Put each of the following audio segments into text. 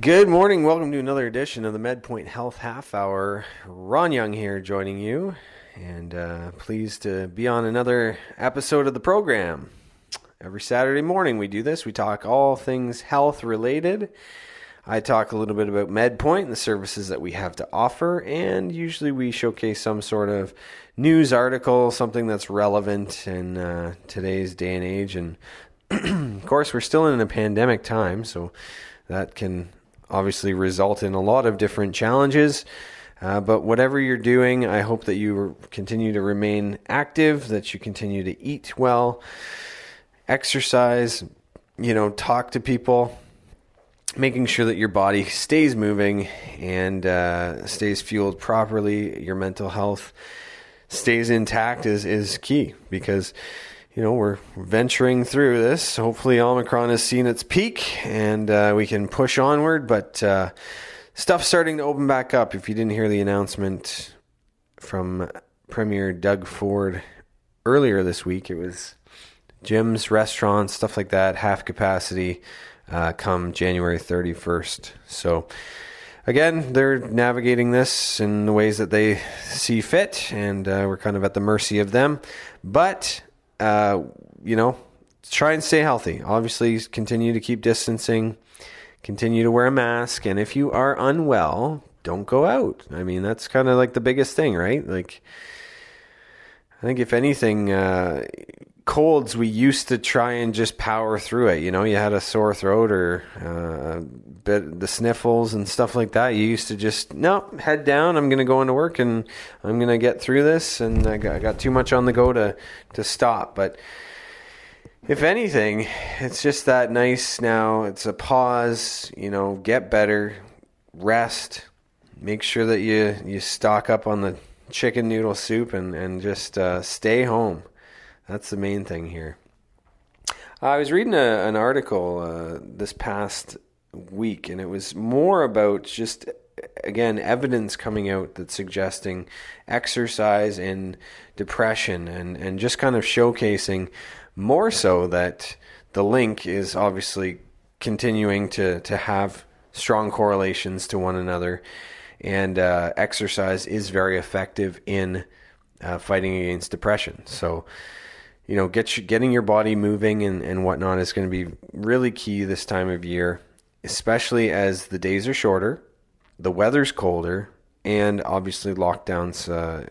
Good morning. Welcome to another edition of the MedPoint Health Half Hour. Ron Young here joining you, and uh, pleased to be on another episode of the program. Every Saturday morning we do this. We talk all things health related. I talk a little bit about MedPoint and the services that we have to offer, and usually we showcase some sort of news article, something that's relevant in uh, today's day and age. And of course, we're still in a pandemic time, so that can obviously result in a lot of different challenges. Uh, but whatever you're doing, I hope that you continue to remain active, that you continue to eat well, exercise, you know, talk to people, making sure that your body stays moving and uh, stays fueled properly, your mental health stays intact is, is key because you know, we're venturing through this. Hopefully, Omicron has seen its peak and uh, we can push onward. But uh, stuff's starting to open back up. If you didn't hear the announcement from Premier Doug Ford earlier this week, it was gyms, restaurants, stuff like that, half capacity uh, come January 31st. So, again, they're navigating this in the ways that they see fit, and uh, we're kind of at the mercy of them. But uh, you know, try and stay healthy. Obviously, continue to keep distancing, continue to wear a mask, and if you are unwell, don't go out. I mean, that's kind of like the biggest thing, right? Like, I think if anything, uh, colds we used to try and just power through it. You know, you had a sore throat or uh, bit the sniffles and stuff like that. You used to just no head down. I'm going to go into work and I'm going to get through this. And I got, I got, too much on the go to to stop. But if anything, it's just that nice. Now it's a pause. You know, get better, rest. Make sure that you you stock up on the chicken noodle soup and and just uh, stay home that's the main thing here. I was reading a, an article uh, this past week, and it was more about just again evidence coming out that's suggesting exercise and depression, and and just kind of showcasing more so that the link is obviously continuing to to have strong correlations to one another, and uh, exercise is very effective in uh, fighting against depression. So you know, get you, getting your body moving and, and whatnot is going to be really key this time of year, especially as the days are shorter, the weather's colder, and obviously lockdowns uh,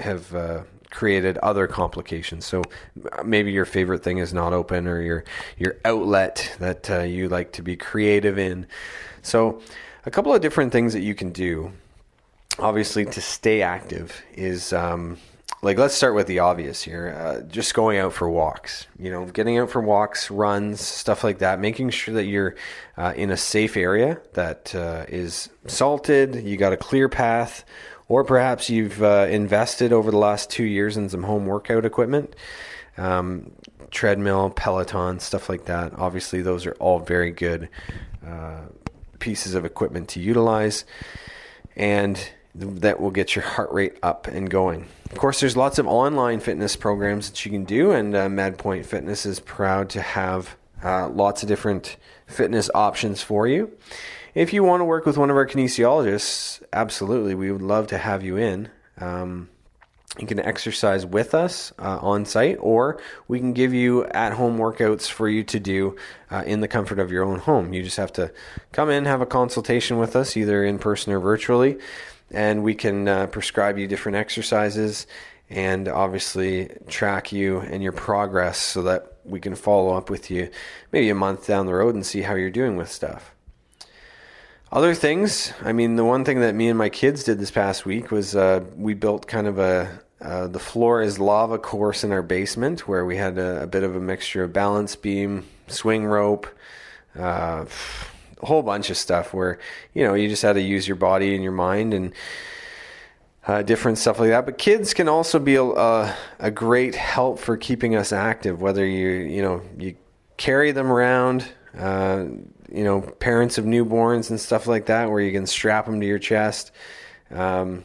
have uh, created other complications. So maybe your favorite thing is not open, or your your outlet that uh, you like to be creative in. So a couple of different things that you can do, obviously, to stay active is. Um, like let's start with the obvious here uh, just going out for walks you know getting out for walks runs stuff like that making sure that you're uh, in a safe area that uh, is salted you got a clear path or perhaps you've uh, invested over the last two years in some home workout equipment um, treadmill peloton stuff like that. Obviously those are all very good uh, pieces of equipment to utilize. And that will get your heart rate up and going. Of course, there's lots of online fitness programs that you can do, and uh, MedPoint Fitness is proud to have uh, lots of different fitness options for you. If you want to work with one of our kinesiologists, absolutely, we would love to have you in. Um, you can exercise with us uh, on site, or we can give you at home workouts for you to do uh, in the comfort of your own home. You just have to come in, have a consultation with us, either in person or virtually and we can uh, prescribe you different exercises and obviously track you and your progress so that we can follow up with you maybe a month down the road and see how you're doing with stuff. Other things, I mean, the one thing that me and my kids did this past week was uh, we built kind of a uh, the floor is lava course in our basement where we had a, a bit of a mixture of balance beam, swing rope, uh, whole bunch of stuff where you know you just had to use your body and your mind and uh, different stuff like that. But kids can also be a, a, a, great help for keeping us active. Whether you you know you carry them around, uh, you know parents of newborns and stuff like that, where you can strap them to your chest. Um,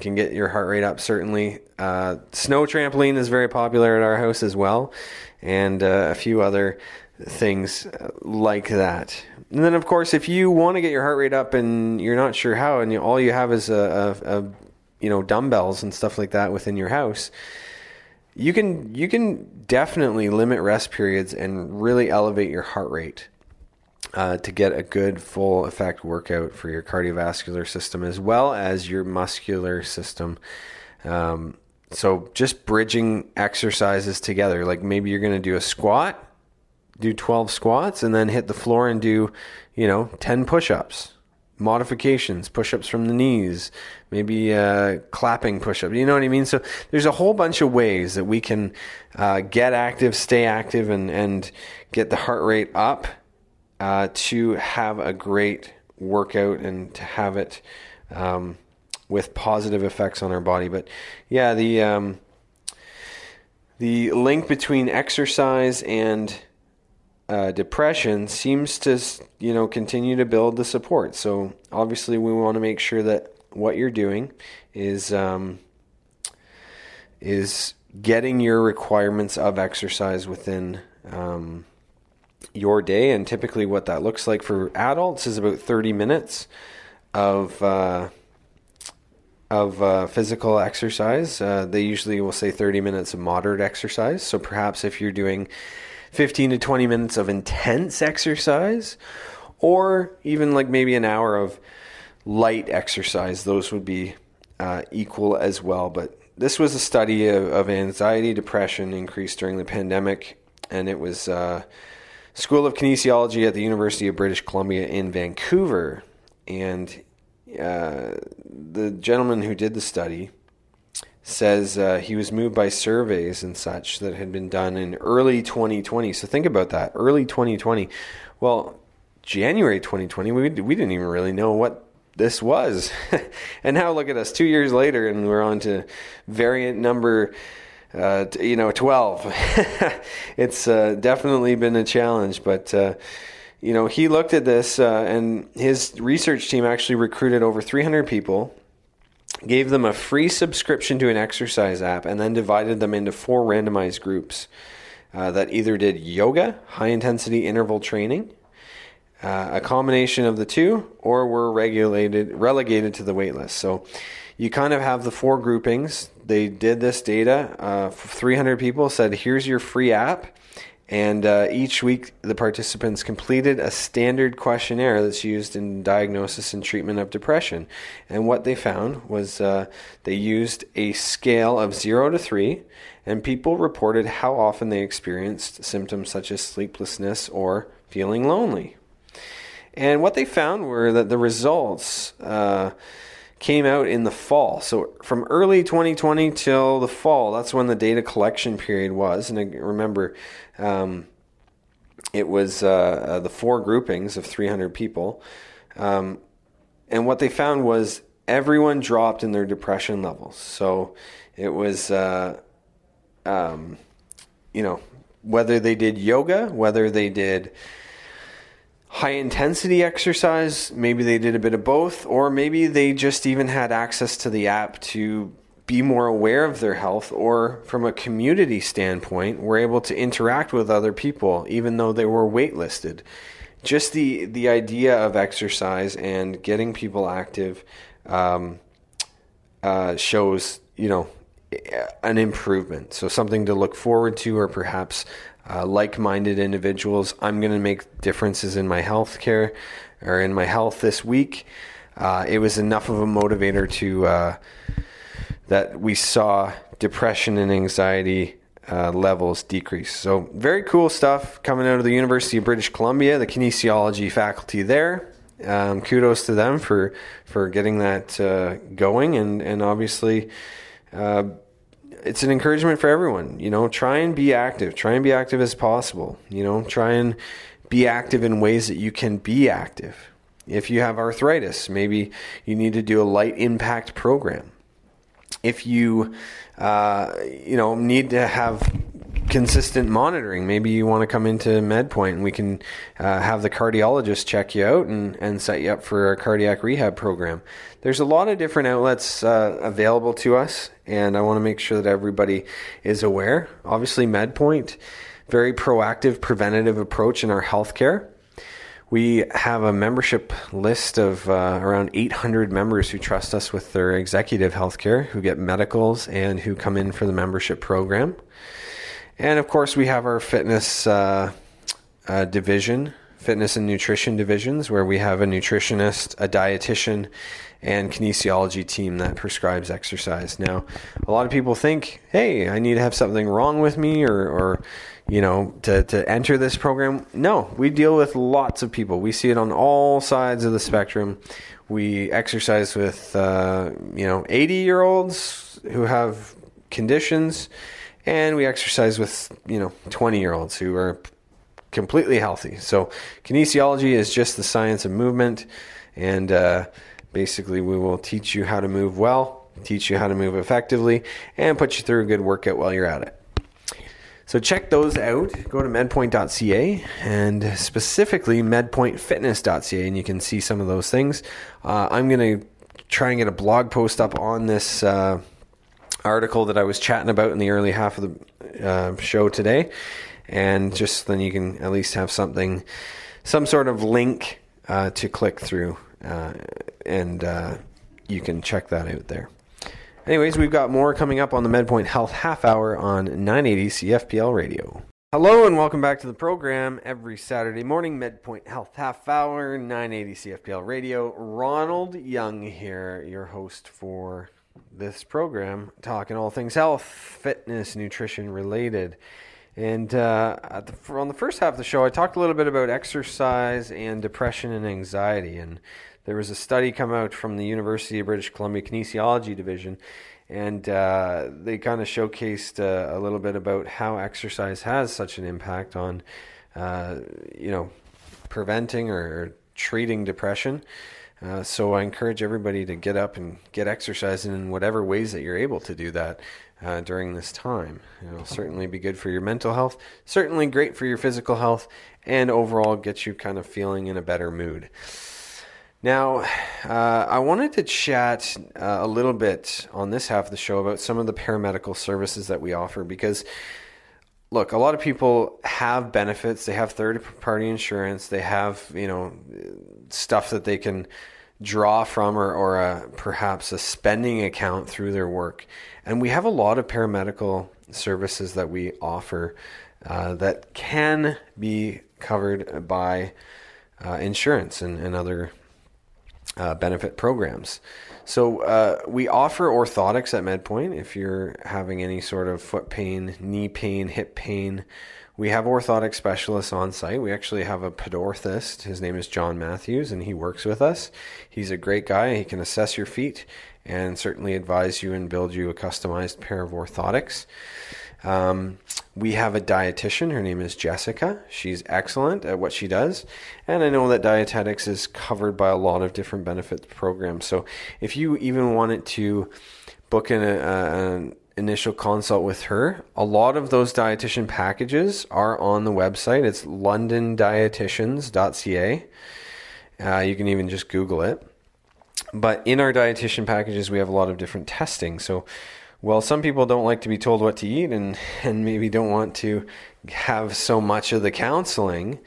can get your heart rate up certainly. Uh, snow trampoline is very popular at our house as well, and uh, a few other things like that. And then, of course, if you want to get your heart rate up and you're not sure how, and you, all you have is a, a, a, you know dumbbells and stuff like that within your house, you can you can definitely limit rest periods and really elevate your heart rate uh, to get a good full effect workout for your cardiovascular system as well as your muscular system. Um, so just bridging exercises together, like maybe you're going to do a squat do 12 squats and then hit the floor and do, you know, 10 push ups, modifications, push ups from the knees, maybe uh, clapping push up. You know what I mean? So there's a whole bunch of ways that we can uh, get active, stay active, and, and get the heart rate up uh, to have a great workout and to have it um, with positive effects on our body. But yeah, the. Um, the link between exercise and uh, depression seems to you know continue to build the support. So obviously, we want to make sure that what you're doing is um, is getting your requirements of exercise within um, your day. And typically, what that looks like for adults is about 30 minutes of uh, of uh, physical exercise. Uh, they usually will say 30 minutes of moderate exercise. So perhaps if you're doing 15 to 20 minutes of intense exercise, or even like maybe an hour of light exercise. Those would be uh, equal as well. But this was a study of, of, anxiety, depression increased during the pandemic, and it was uh, School of Kinesiology at the University of British Columbia in Vancouver. And uh, the gentleman who did the study says uh, he was moved by surveys and such that had been done in early 2020. So think about that, early 2020. Well, January 2020, we, we didn't even really know what this was. and now look at us, two years later, and we're on to variant number. Uh, you know, 12. it's uh, definitely been a challenge, but uh, you know, he looked at this, uh, and his research team actually recruited over 300 people gave them a free subscription to an exercise app, and then divided them into four randomized groups uh, that either did yoga, high intensity interval training, uh, a combination of the two, or were regulated relegated to the waitlist. So you kind of have the four groupings. They did this data. Uh, 300 people said, "Here's your free app." And uh, each week, the participants completed a standard questionnaire that's used in diagnosis and treatment of depression. And what they found was uh, they used a scale of zero to three, and people reported how often they experienced symptoms such as sleeplessness or feeling lonely. And what they found were that the results. Uh, came out in the fall. So from early 2020 till the fall, that's when the data collection period was. And remember, um, it was uh, uh, the four groupings of 300 people. Um, and what they found was everyone dropped in their depression levels. So it was, uh, um, you know, whether they did yoga, whether they did high intensity exercise. Maybe they did a bit of both, or maybe they just even had access to the app to be more aware of their health, or from a community standpoint, were able to interact with other people even though they were waitlisted. Just the the idea of exercise and getting people active um, uh, shows you know an improvement. So something to look forward to, or perhaps uh, like-minded individuals. I'm going to make differences in my health care or in my health this week. Uh, it was enough of a motivator to uh, that we saw depression and anxiety uh, levels decrease. So very cool stuff coming out of the University of British Columbia, the kinesiology faculty there. Um, kudos to them for for getting that uh, going, and and obviously uh, it's an encouragement for everyone. You know, try and be active. Try and be active as possible. You know, try and be active in ways that you can be active. If you have arthritis, maybe you need to do a light impact program. If you, uh, you know, need to have consistent monitoring. Maybe you want to come into MedPoint and we can uh, have the cardiologist check you out and, and set you up for a cardiac rehab program. There's a lot of different outlets uh, available to us, and I want to make sure that everybody is aware. Obviously, MedPoint, very proactive, preventative approach in our healthcare. We have a membership list of uh, around 800 members who trust us with their executive health care, who get medicals, and who come in for the membership program. And of course, we have our fitness uh, uh, division, fitness and nutrition divisions, where we have a nutritionist, a dietitian, and kinesiology team that prescribes exercise. Now, a lot of people think, hey, I need to have something wrong with me or, or you know, to, to enter this program. No, we deal with lots of people. We see it on all sides of the spectrum. We exercise with, uh, you know, 80 year olds who have conditions, and we exercise with, you know, 20 year olds who are completely healthy. So, kinesiology is just the science of movement, and uh, basically, we will teach you how to move well, teach you how to move effectively, and put you through a good workout while you're at it. So check those out. Go to medpoint.ca and specifically medpointfitness.ca, and you can see some of those things. Uh, I'm going to try and get a blog post up on this uh, article that I was chatting about in the early half of the uh, show today, and just then you can at least have something, some sort of link uh, to click through, uh, and uh, you can check that out there. Anyways, we've got more coming up on the MedPoint Health Half Hour on 980 CFPL Radio. Hello and welcome back to the program every Saturday morning, MedPoint Health Half Hour, 980 CFPL Radio. Ronald Young here, your host for this program, talking all things health, fitness, nutrition related. And uh, the, on the first half of the show, I talked a little bit about exercise and depression and anxiety. And there was a study come out from the University of British Columbia Kinesiology Division, and uh, they kind of showcased uh, a little bit about how exercise has such an impact on, uh, you know, preventing or treating depression. Uh, so I encourage everybody to get up and get exercising in whatever ways that you're able to do that uh, during this time. It'll certainly be good for your mental health, certainly great for your physical health, and overall get you kind of feeling in a better mood. Now, uh, I wanted to chat uh, a little bit on this half of the show about some of the paramedical services that we offer because, look, a lot of people have benefits. They have third party insurance. They have, you know, stuff that they can draw from or, or a, perhaps a spending account through their work. And we have a lot of paramedical services that we offer uh, that can be covered by uh, insurance and, and other uh, benefit programs. So uh, we offer orthotics at MedPoint. If you're having any sort of foot pain, knee pain, hip pain, we have orthotic specialists on site. We actually have a podorthist. His name is John Matthews, and he works with us. He's a great guy. He can assess your feet and certainly advise you and build you a customized pair of orthotics. Um, we have a dietitian. Her name is Jessica. She's excellent at what she does. And I know that dietetics is covered by a lot of different benefit programs. So if you even wanted to book an, an initial consult with her, a lot of those dietitian packages are on the website. It's londondietitians.ca. Uh, you can even just Google it. But in our dietitian packages, we have a lot of different testing. So well, some people don't like to be told what to eat and, and maybe don't want to have so much of the counseling.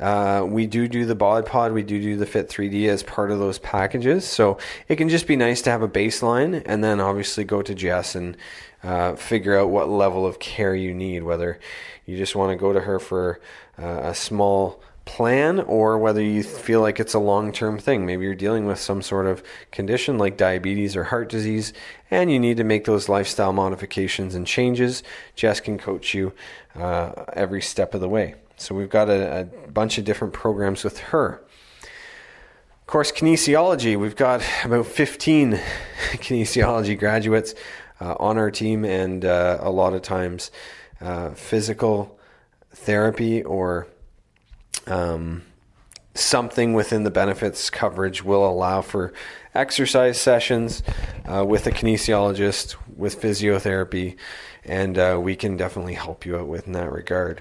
Uh, we do do the bod pod, we do do the Fit 3D as part of those packages. So it can just be nice to have a baseline and then obviously go to Jess and uh, figure out what level of care you need, whether you just want to go to her for uh, a small plan or whether you feel like it's a long term thing. Maybe you're dealing with some sort of condition like diabetes or heart disease, and you need to make those lifestyle modifications and changes. Jess can coach you uh, every step of the way. So we've got a, a bunch of different programs with her. Of course, kinesiology, we've got about 15 kinesiology graduates uh, on our team, and uh, a lot of times uh, physical therapy or um, something within the benefits coverage will allow for exercise sessions uh, with a kinesiologist, with physiotherapy, and uh, we can definitely help you out with in that regard.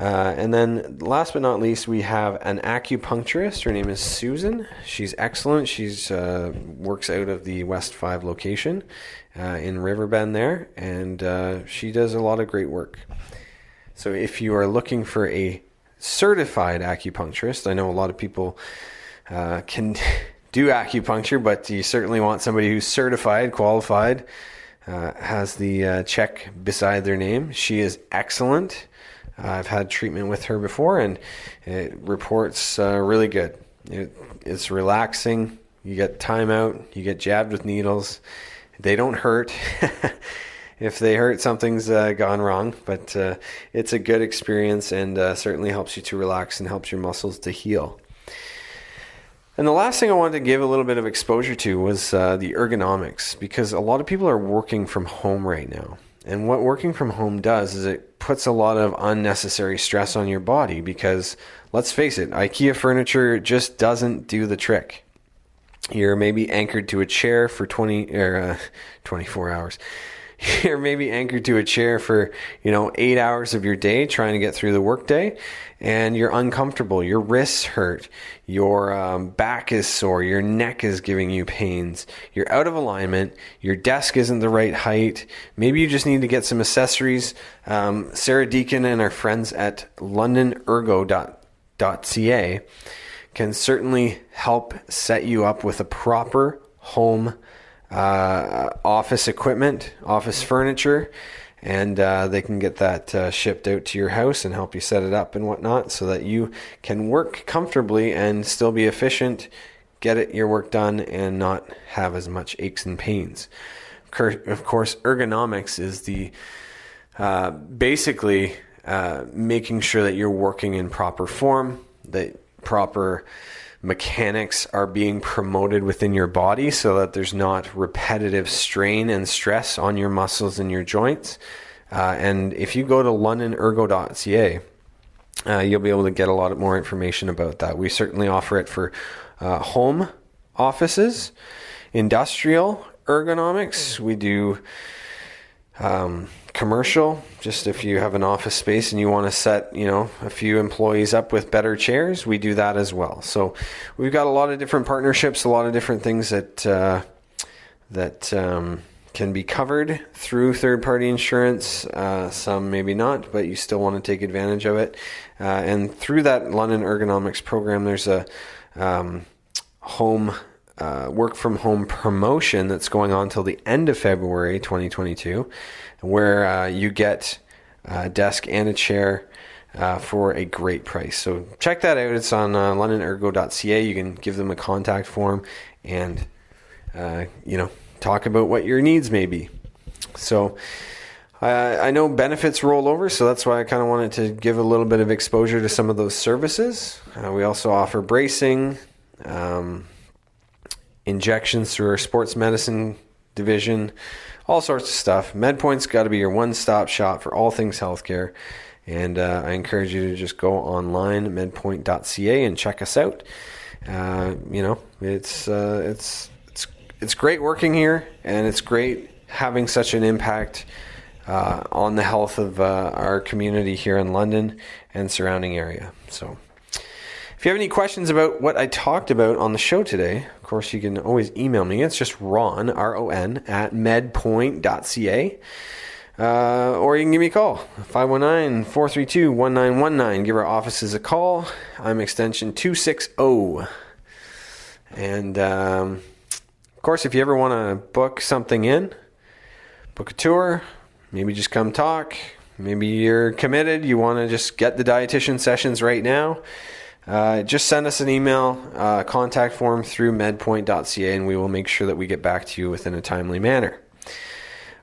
Uh, and then, last but not least, we have an acupuncturist. Her name is Susan. She's excellent. She's uh, works out of the West Five location uh, in Riverbend there, and uh, she does a lot of great work. So, if you are looking for a certified acupuncturist. I know a lot of people uh, can do acupuncture, but you certainly want somebody who's certified, qualified, uh, has the check beside their name. She is excellent. I've had treatment with her before, and it reports uh, really good. It, it's relaxing. You get time out. You get jabbed with needles. They don't hurt. if they hurt, something's uh, gone wrong. But uh, it's a good experience and uh, certainly helps you to relax and helps your muscles to heal. And the last thing I wanted to give a little bit of exposure to was uh, the ergonomics because a lot of people are working from home right now. And what working from home does is it puts a lot of unnecessary stress on your body because let's face it, IKEA furniture just doesn't do the trick. You're maybe anchored to a chair for 20 or uh, 24 hours. You're maybe anchored to a chair for, you know, 8 hours of your day trying to get through the workday and you're uncomfortable. Your wrists hurt. Your um, back is sore. Your neck is giving you pains. You're out of alignment. Your desk isn't the right height. Maybe you just need to get some accessories. Um, Sarah Deacon and our friends at londonergo.ca can certainly help set you up with a proper home uh, office equipment, office furniture and uh, they can get that uh, shipped out to your house and help you set it up and whatnot so that you can work comfortably and still be efficient, get it, your work done, and not have as much aches and pains. Of course, ergonomics is the uh, basically uh, making sure that you're working in proper form, that proper mechanics are being promoted within your body so that there's not repetitive strain and stress on your muscles and your joints. Uh, and if you go to londonergo.ca, uh, you'll be able to get a lot more information about that. We certainly offer it for uh, home offices, industrial ergonomics. We do um, commercial just if you have an office space and you want to set you know a few employees up with better chairs we do that as well. So we've got a lot of different partnerships a lot of different things that uh, that um, can be covered through third party insurance uh, some maybe not but you still want to take advantage of it. Uh, and through that london ergonomics program there's a um, home uh, work from home promotion that's going on till the end of February 2022, where uh, you get a desk and a chair uh, for a great price. So check that out. It's on uh, londonergo.ca. You can give them a contact form and uh, you know talk about what your needs may be. So. I know benefits roll over, so that's why I kind of wanted to give a little bit of exposure to some of those services. Uh, we also offer bracing, um, injections through our sports medicine division, all sorts of stuff. MedPoint's got to be your one stop shop for all things healthcare. And uh, I encourage you to just go online, medpoint.ca, and check us out. Uh, you know, it's, uh, it's, it's, it's great working here, and it's great having such an impact uh, on the health of uh, our community here in London and surrounding area. So, if you have any questions about what I talked about on the show today, course, you can always email me. It's just ron, R O N, at medpoint.ca. Uh, or you can give me a call, 519 432 1919. Give our offices a call. I'm extension 260. And um, of course, if you ever want to book something in, book a tour, maybe just come talk. Maybe you're committed, you want to just get the dietitian sessions right now uh, just send us an email, uh, contact form through medpoint.ca, and we will make sure that we get back to you within a timely manner.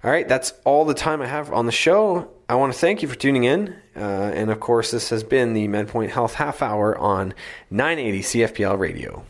All right, that's all the time I have on the show. I want to thank you for tuning in. Uh, and of course, this has been the MedPoint Health Half Hour on 980 CFPL Radio.